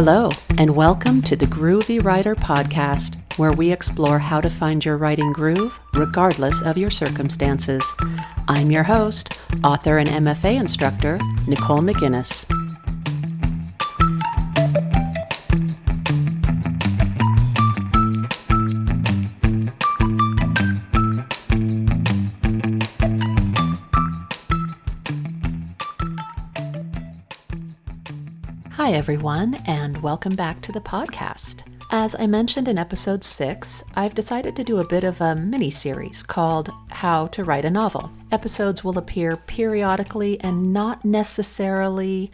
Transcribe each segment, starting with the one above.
Hello, and welcome to the Groovy Writer Podcast, where we explore how to find your writing groove regardless of your circumstances. I'm your host, author and MFA instructor, Nicole McInnes. Everyone, and welcome back to the podcast. As I mentioned in episode six, I've decided to do a bit of a mini series called How to Write a Novel. Episodes will appear periodically and not necessarily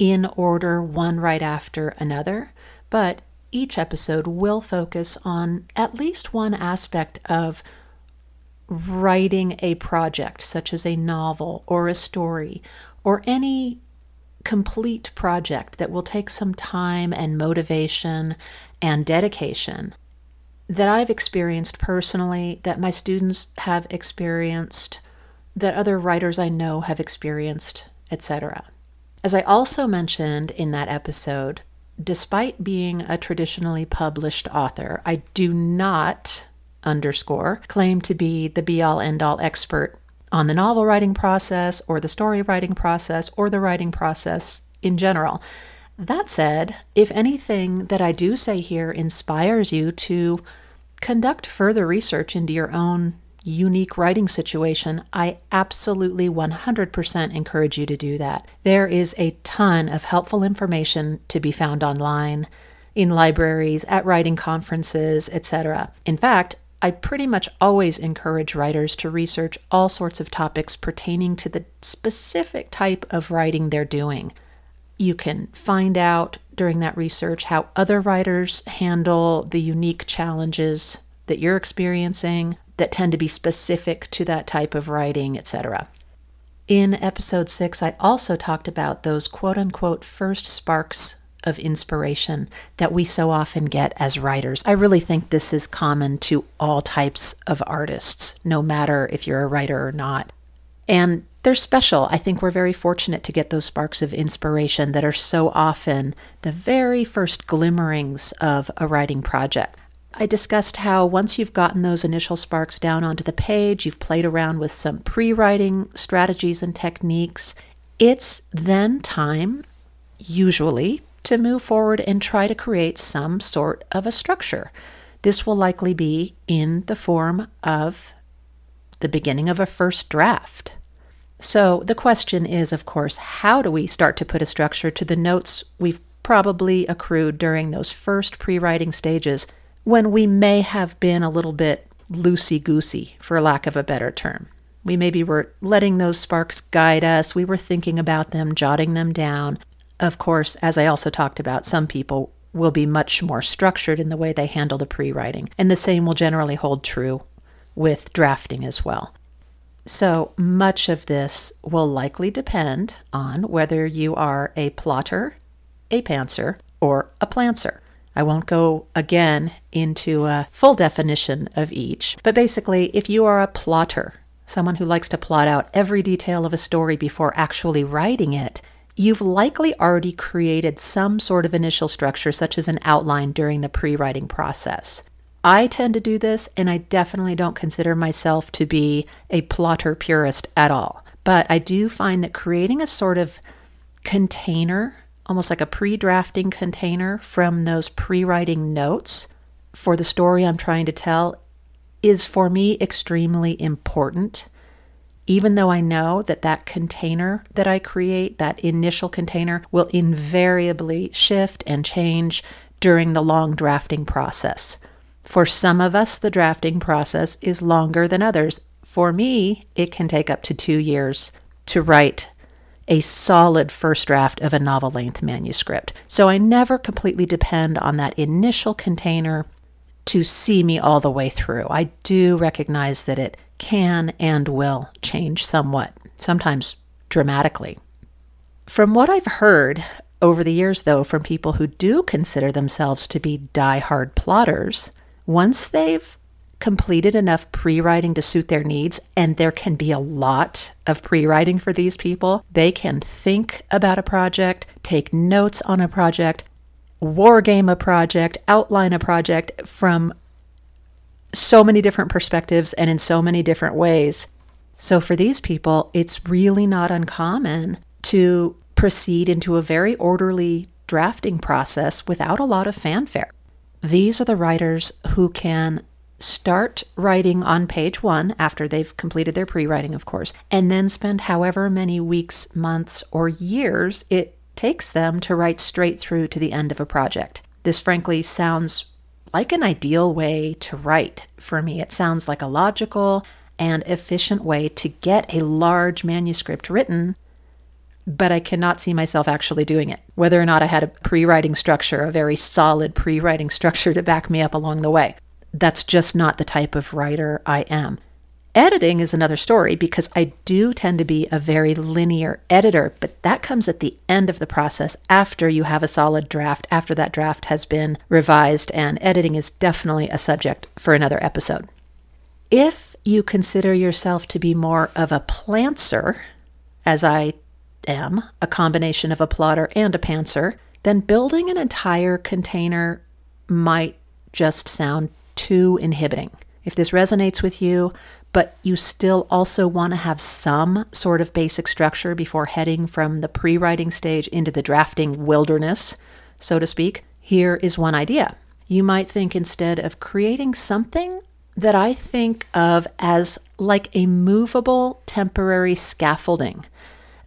in order, one right after another, but each episode will focus on at least one aspect of writing a project, such as a novel or a story or any complete project that will take some time and motivation and dedication that I've experienced personally, that my students have experienced, that other writers I know have experienced, etc. As I also mentioned in that episode, despite being a traditionally published author, I do not underscore claim to be the be all end all expert on the novel writing process or the story writing process or the writing process in general. That said, if anything that I do say here inspires you to conduct further research into your own unique writing situation, I absolutely 100% encourage you to do that. There is a ton of helpful information to be found online, in libraries, at writing conferences, etc. In fact, I pretty much always encourage writers to research all sorts of topics pertaining to the specific type of writing they're doing. You can find out during that research how other writers handle the unique challenges that you're experiencing that tend to be specific to that type of writing, etc. In episode six, I also talked about those quote unquote first sparks of inspiration that we so often get as writers. I really think this is common to all types of artists, no matter if you're a writer or not. And they're special. I think we're very fortunate to get those sparks of inspiration that are so often the very first glimmerings of a writing project. I discussed how once you've gotten those initial sparks down onto the page, you've played around with some pre writing strategies and techniques, it's then time, usually, to move forward and try to create some sort of a structure. This will likely be in the form of the beginning of a first draft. So, the question is, of course, how do we start to put a structure to the notes we've probably accrued during those first pre writing stages when we may have been a little bit loosey goosey, for lack of a better term? We maybe were letting those sparks guide us. We were thinking about them, jotting them down. Of course, as I also talked about, some people will be much more structured in the way they handle the pre writing, and the same will generally hold true with drafting as well. So much of this will likely depend on whether you are a plotter, a pantser, or a plantser. I won't go again into a full definition of each, but basically, if you are a plotter, someone who likes to plot out every detail of a story before actually writing it, you've likely already created some sort of initial structure, such as an outline during the pre writing process. I tend to do this, and I definitely don't consider myself to be a plotter purist at all. But I do find that creating a sort of container, almost like a pre drafting container from those pre writing notes for the story I'm trying to tell, is for me extremely important even though I know that that container that I create, that initial container, will invariably shift and change during the long drafting process. For some of us, the drafting process is longer than others. For me, it can take up to two years to write a solid first draft of a novel length manuscript. So I never completely depend on that initial container to see me all the way through. I do recognize that it can and will change somewhat, sometimes dramatically. From what I've heard over the years, though, from people who do consider themselves to be die-hard plotters, once they've completed enough pre writing to suit their needs, and there can be a lot of pre writing for these people, they can think about a project, take notes on a project, war game a project, outline a project from so many different perspectives and in so many different ways. So for these people, it's really not uncommon to proceed into a very orderly drafting process without a lot of fanfare. These are the writers who can start writing on page one after they've completed their pre writing, of course, and then spend however many weeks, months, or years it takes them to write straight through to the end of a project. This, frankly, sounds like an ideal way to write for me. It sounds like a logical and efficient way to get a large manuscript written, but I cannot see myself actually doing it. Whether or not I had a pre writing structure, a very solid pre writing structure to back me up along the way that's just not the type of writer I am. Editing is another story because I do tend to be a very linear editor, but that comes at the end of the process after you have a solid draft, after that draft has been revised, and editing is definitely a subject for another episode. If you consider yourself to be more of a plantser, as I am, a combination of a plotter and a pantser, then building an entire container might just sound too inhibiting. If this resonates with you, but you still also want to have some sort of basic structure before heading from the pre writing stage into the drafting wilderness, so to speak, here is one idea. You might think instead of creating something that I think of as like a movable temporary scaffolding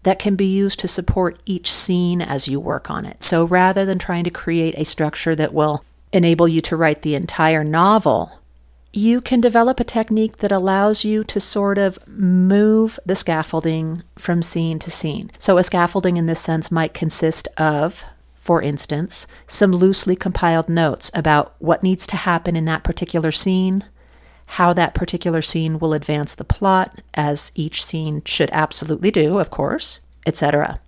that can be used to support each scene as you work on it. So rather than trying to create a structure that will enable you to write the entire novel, you can develop a technique that allows you to sort of move the scaffolding from scene to scene. So, a scaffolding in this sense might consist of, for instance, some loosely compiled notes about what needs to happen in that particular scene, how that particular scene will advance the plot, as each scene should absolutely do, of course, etc.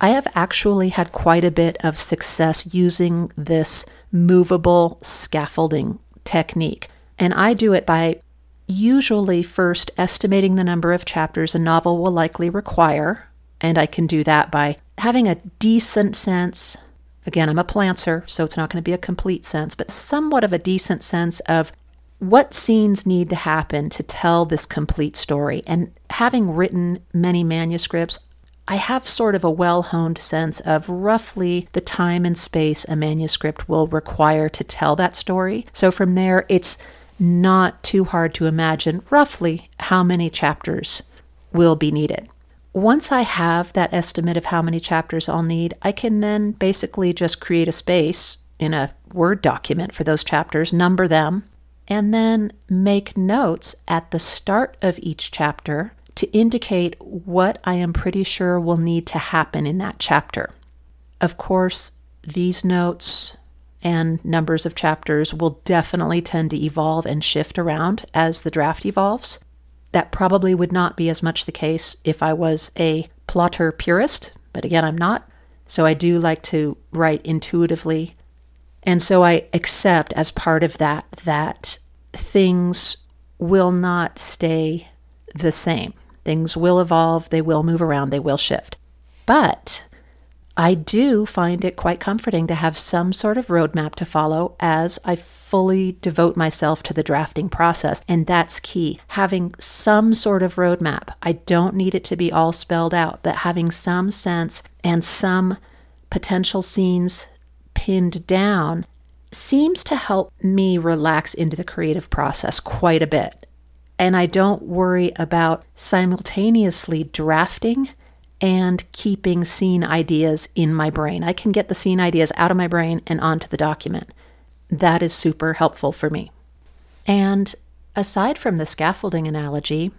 I have actually had quite a bit of success using this movable scaffolding technique. And I do it by usually first estimating the number of chapters a novel will likely require. And I can do that by having a decent sense. Again, I'm a plantser, so it's not going to be a complete sense, but somewhat of a decent sense of what scenes need to happen to tell this complete story. And having written many manuscripts, I have sort of a well honed sense of roughly the time and space a manuscript will require to tell that story. So from there, it's not too hard to imagine roughly how many chapters will be needed. Once I have that estimate of how many chapters I'll need, I can then basically just create a space in a Word document for those chapters, number them, and then make notes at the start of each chapter to indicate what I am pretty sure will need to happen in that chapter. Of course, these notes and numbers of chapters will definitely tend to evolve and shift around as the draft evolves. That probably would not be as much the case if I was a plotter purist, but again, I'm not. So I do like to write intuitively. And so I accept as part of that that things will not stay the same. Things will evolve, they will move around, they will shift. But I do find it quite comforting to have some sort of roadmap to follow as I fully devote myself to the drafting process. And that's key. Having some sort of roadmap. I don't need it to be all spelled out, but having some sense and some potential scenes pinned down seems to help me relax into the creative process quite a bit and I don't worry about simultaneously drafting and keeping scene ideas in my brain. I can get the scene ideas out of my brain and onto the document. That is super helpful for me. And aside from the scaffolding analogy,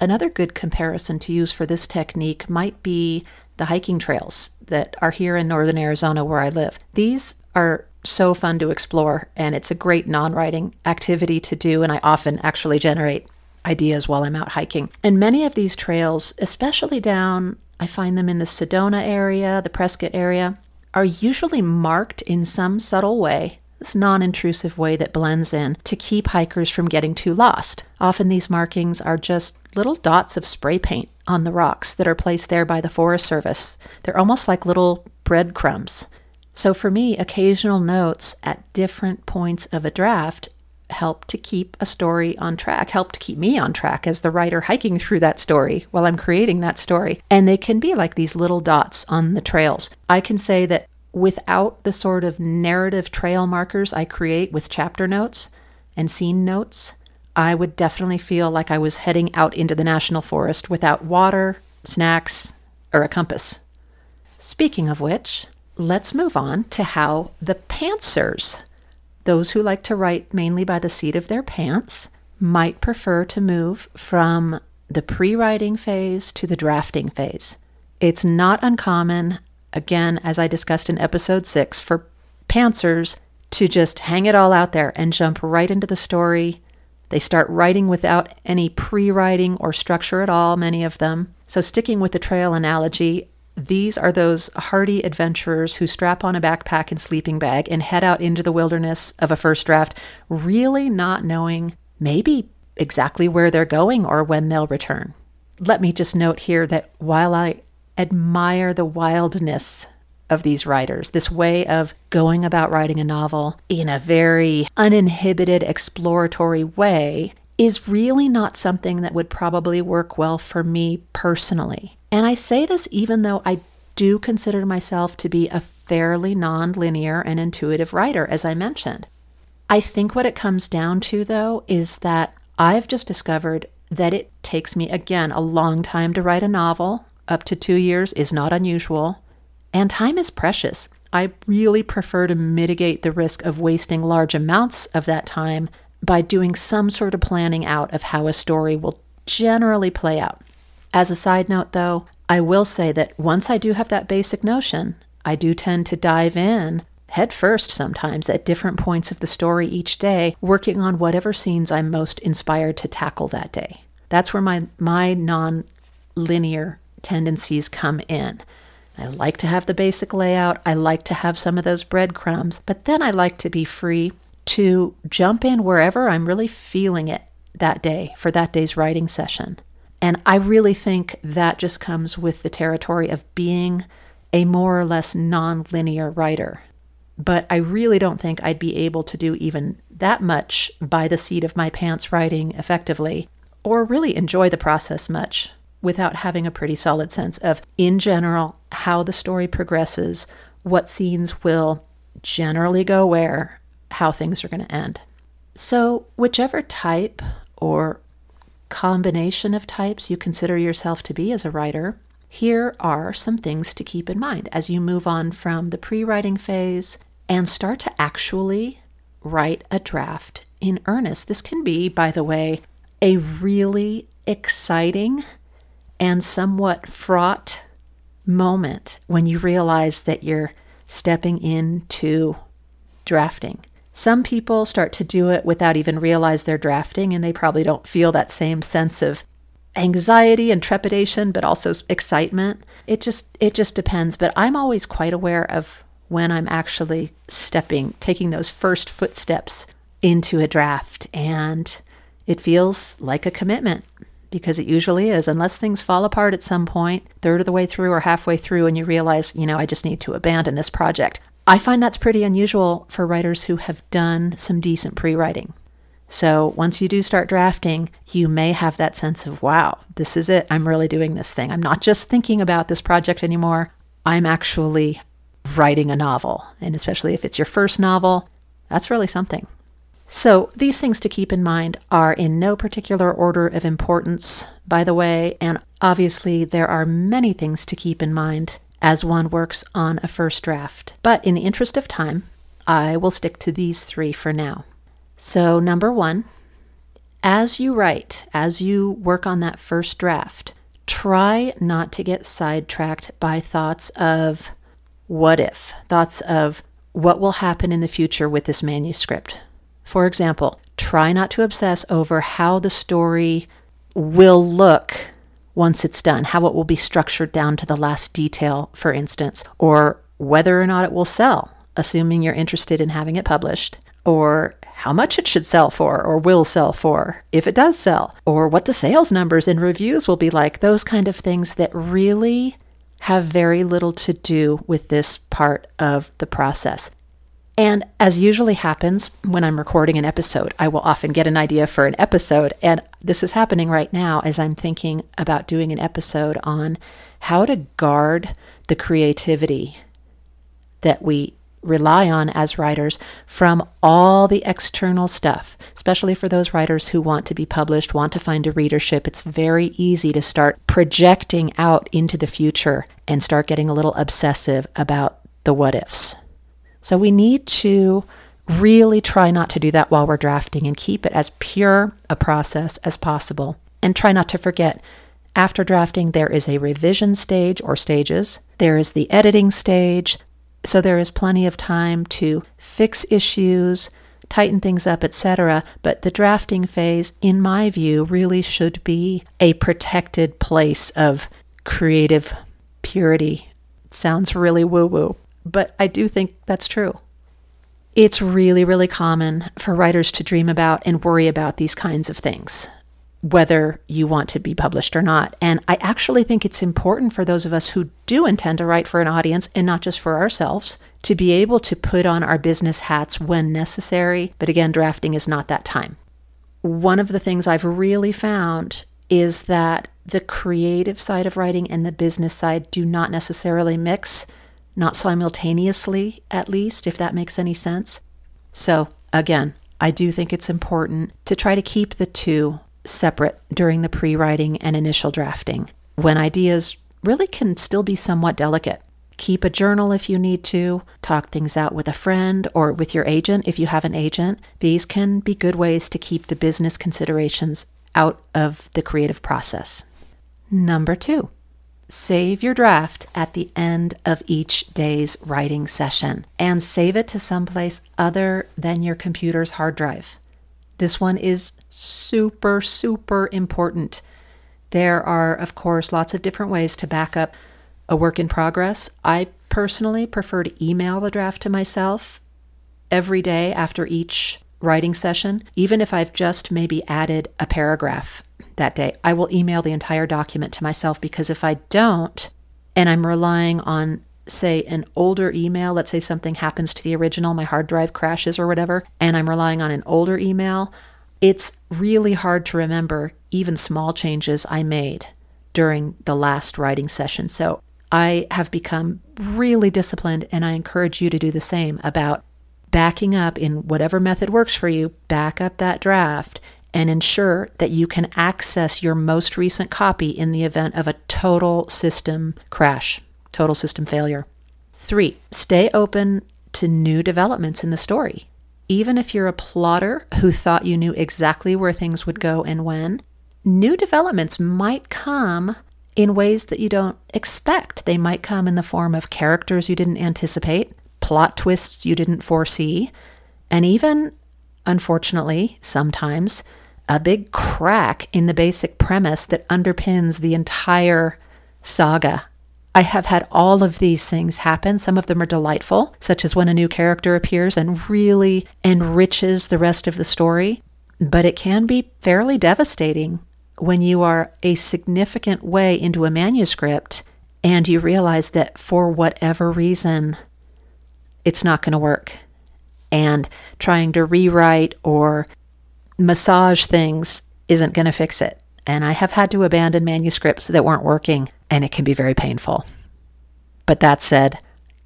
another good comparison to use for this technique might be the hiking trails that are here in northern Arizona where I live. These are so fun to explore, and it's a great non writing activity to do, and I often actually generate ideas while I'm out hiking. And many of these trails, especially down, I find them in the Sedona area, the Prescott area, are usually marked in some subtle way, this non intrusive way that blends in to keep hikers from getting too lost. Often these markings are just little dots of spray paint on the rocks that are placed there by the Forest Service. They're almost like little breadcrumbs. So for me, occasional notes at different points of a draft help to keep a story on track, help to keep me on track as the writer hiking through that story while I'm creating that story. And they can be like these little dots on the trails. I can say that without the sort of narrative trail markers I create with chapter notes and scene notes, I would definitely feel like I was heading out into the national forest without water, snacks, or a compass. Speaking of which, let's move on to how the pantsers those who like to write mainly by the seat of their pants might prefer to move from the pre writing phase to the drafting phase. It's not uncommon, again, as I discussed in episode six, for pantsers to just hang it all out there and jump right into the story. They start writing without any pre writing or structure at all, many of them. So, sticking with the trail analogy, these are those hardy adventurers who strap on a backpack and sleeping bag and head out into the wilderness of a first draft, really not knowing maybe exactly where they're going or when they'll return. Let me just note here that while I admire the wildness of these writers, this way of going about writing a novel in a very uninhibited, exploratory way, is really not something that would probably work well for me personally. And I say this even though I do consider myself to be a fairly non-linear and intuitive writer, as I mentioned. I think what it comes down to, though, is that I've just discovered that it takes me, again, a long time to write a novel. Up to two years is not unusual. And time is precious. I really prefer to mitigate the risk of wasting large amounts of that time by doing some sort of planning out of how a story will generally play out. As a side note, though, I will say that once I do have that basic notion, I do tend to dive in head first sometimes at different points of the story each day, working on whatever scenes I'm most inspired to tackle that day. That's where my, my non linear tendencies come in. I like to have the basic layout, I like to have some of those breadcrumbs, but then I like to be free to jump in wherever I'm really feeling it that day for that day's writing session. And I really think that just comes with the territory of being a more or less non-linear writer. But I really don't think I'd be able to do even that much by the seat of my pants writing effectively, or really enjoy the process much without having a pretty solid sense of, in general, how the story progresses, what scenes will generally go where, how things are going to end. So, whichever type or combination of types you consider yourself to be as a writer, here are some things to keep in mind as you move on from the pre writing phase and start to actually write a draft in earnest. This can be, by the way, a really exciting and somewhat fraught moment when you realize that you're stepping into drafting. Some people start to do it without even realize they're drafting, and they probably don't feel that same sense of anxiety and trepidation, but also excitement. It just it just depends. But I'm always quite aware of when I'm actually stepping, taking those first footsteps into a draft, and it feels like a commitment because it usually is, unless things fall apart at some point, third of the way through or halfway through, and you realize, you know, I just need to abandon this project. I find that's pretty unusual for writers who have done some decent pre writing. So once you do start drafting, you may have that sense of, wow, this is it. I'm really doing this thing. I'm not just thinking about this project anymore. I'm actually writing a novel. And especially if it's your first novel, that's really something. So, these things to keep in mind are in no particular order of importance, by the way, and obviously there are many things to keep in mind as one works on a first draft. But in the interest of time, I will stick to these three for now. So, number one, as you write, as you work on that first draft, try not to get sidetracked by thoughts of what if, thoughts of what will happen in the future with this manuscript. For example, try not to obsess over how the story will look once it's done, how it will be structured down to the last detail, for instance, or whether or not it will sell, assuming you're interested in having it published, or how much it should sell for or will sell for if it does sell, or what the sales numbers and reviews will be like, those kind of things that really have very little to do with this part of the process. And as usually happens when I'm recording an episode, I will often get an idea for an episode. And this is happening right now as I'm thinking about doing an episode on how to guard the creativity that we rely on as writers from all the external stuff, especially for those writers who want to be published, want to find a readership. It's very easy to start projecting out into the future and start getting a little obsessive about the what ifs. So we need to really try not to do that while we're drafting and keep it as pure a process as possible. And try not to forget after drafting, there is a revision stage or stages. There is the editing stage, so there is plenty of time to fix issues, tighten things up, etc. But the drafting phase, in my view, really should be a protected place of creative purity. It sounds really woo woo, but I do think that's true. It's really, really common for writers to dream about and worry about these kinds of things whether you want to be published or not. And I actually think it's important for those of us who do intend to write for an audience and not just for ourselves to be able to put on our business hats when necessary. But again, drafting is not that time. One of the things I've really found is that the creative side of writing and the business side do not necessarily mix, not simultaneously, at least, if that makes any sense. So, again, I do think it's important to try to keep the two separate during the pre writing and initial drafting when ideas really can still be somewhat delicate. Keep a journal if you need to, talk things out with a friend or with your agent if you have an agent. These can be good ways to keep the business considerations out of the creative process. Number two, save your draft at the end of each day's writing session and save it to someplace other than your computer's hard drive. This one is super, super important. There are, of course, lots of different ways to back up a work in progress. I personally prefer to email the draft to myself every day after each writing session, even if I've just maybe added a paragraph that day. I will email the entire document to myself because if I don't, and I'm relying on say, an older email, let's say something happens to the original, my hard drive crashes or whatever, and I'm relying on an older email, it's really hard to remember even small changes I made during the last writing session. So I have become really disciplined, and I encourage you to do the same about backing up in whatever method works for you, back up that draft and ensure that you can access your most recent copy in the event of a total system crash total system failure. Three, stay open to new developments in the story. Even if you're a plotter who thought you knew exactly where things would go and when, new developments might come in ways that you don't expect. They might come in the form of characters you didn't anticipate, plot twists you didn't foresee, and even, unfortunately, sometimes, a big crack in the basic premise that underpins the entire saga I have had all of these things happen. Some of them are delightful, such as when a new character appears and really enriches the rest of the story. But it can be fairly devastating when you are a significant way into a manuscript and you realize that for whatever reason, it's not going to work. And trying to rewrite or massage things isn't going to fix it. And I have had to abandon manuscripts that weren't working and it can be very painful. But that said,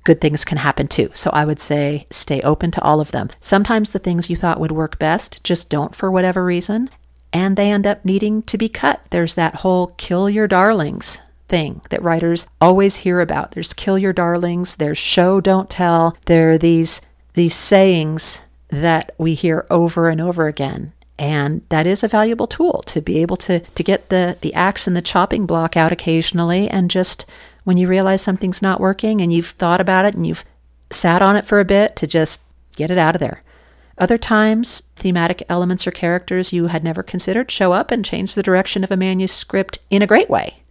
good things can happen too. So I would say stay open to all of them. Sometimes the things you thought would work best just don't for whatever reason, and they end up needing to be cut. There's that whole kill your darlings thing that writers always hear about. There's kill your darlings, there's show don't tell. There are these these sayings that we hear over and over again. And that is a valuable tool to be able to, to get the, the axe and the chopping block out occasionally. And just when you realize something's not working and you've thought about it and you've sat on it for a bit, to just get it out of there. Other times, thematic elements or characters you had never considered show up and change the direction of a manuscript in a great way.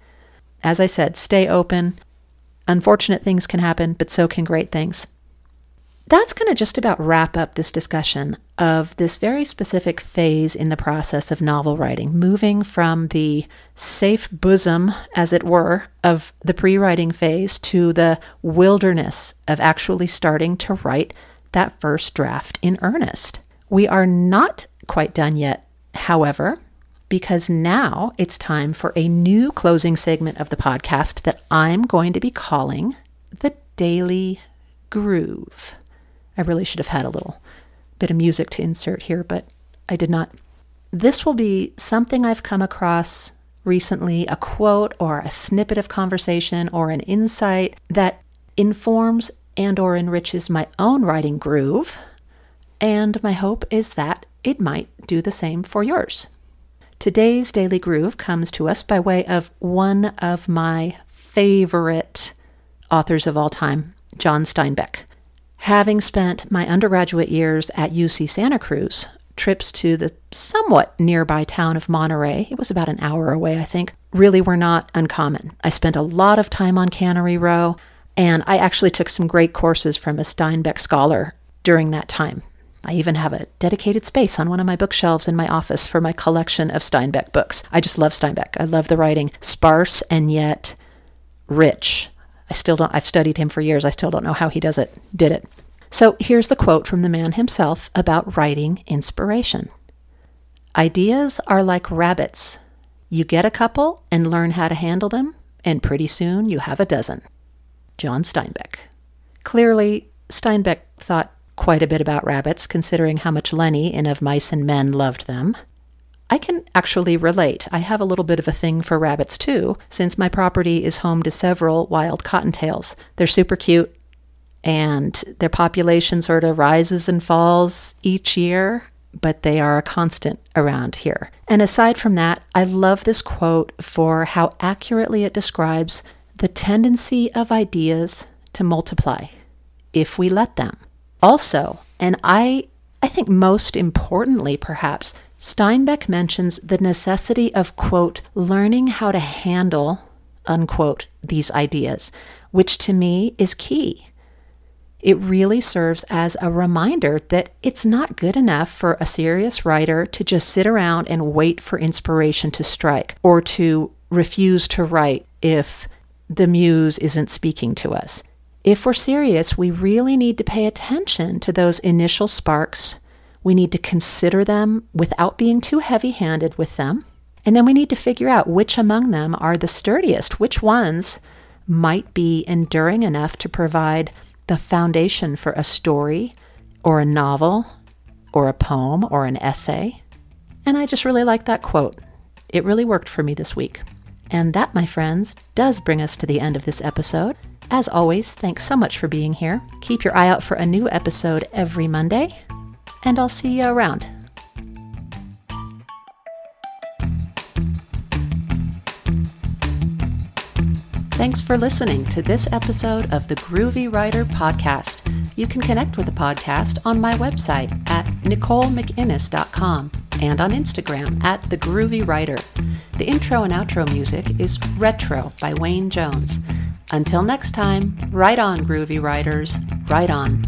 As I said, stay open. Unfortunate things can happen, but so can great things. That's going to just about wrap up this discussion of this very specific phase in the process of novel writing, moving from the safe bosom, as it were, of the pre writing phase to the wilderness of actually starting to write that first draft in earnest. We are not quite done yet, however, because now it's time for a new closing segment of the podcast that I'm going to be calling the Daily Groove. I really should have had a little bit of music to insert here, but I did not. This will be something I've come across recently, a quote or a snippet of conversation or an insight that informs and or enriches my own writing groove, and my hope is that it might do the same for yours. Today's Daily Groove comes to us by way of one of my favorite authors of all time, John Steinbeck. Having spent my undergraduate years at UC Santa Cruz, trips to the somewhat nearby town of Monterey, it was about an hour away, I think, really were not uncommon. I spent a lot of time on Cannery Row, and I actually took some great courses from a Steinbeck scholar during that time. I even have a dedicated space on one of my bookshelves in my office for my collection of Steinbeck books. I just love Steinbeck. I love the writing, sparse and yet rich. I still don't, I've studied him for years. I still don't know how he does it, did it. So here's the quote from the man himself about writing inspiration Ideas are like rabbits. You get a couple and learn how to handle them, and pretty soon you have a dozen. John Steinbeck. Clearly, Steinbeck thought quite a bit about rabbits, considering how much Lennie in Of Mice and Men loved them. I can actually relate. I have a little bit of a thing for rabbits too, since my property is home to several wild cottontails. They're super cute, and their population sort of rises and falls each year, but they are a constant around here. And aside from that, I love this quote for how accurately it describes the tendency of ideas to multiply if we let them. Also, and I I think most importantly perhaps, Steinbeck mentions the necessity of, quote, learning how to handle, unquote, these ideas, which to me is key. It really serves as a reminder that it's not good enough for a serious writer to just sit around and wait for inspiration to strike or to refuse to write if the muse isn't speaking to us. If we're serious, we really need to pay attention to those initial sparks we need to consider them without being too heavy handed with them. And then we need to figure out which among them are the sturdiest, which ones might be enduring enough to provide the foundation for a story or a novel or a poem or an essay. And I just really like that quote. It really worked for me this week. And that, my friends, does bring us to the end of this episode. As always, thanks so much for being here. Keep your eye out for a new episode every Monday and I'll see you around. Thanks for listening to this episode of the Groovy Writer Podcast. You can connect with the podcast on my website at nicolemcinnes.com and on Instagram at The Groovy Writer. The intro and outro music is Retro by Wayne Jones. Until next time, write on, Groovy Writers, write on.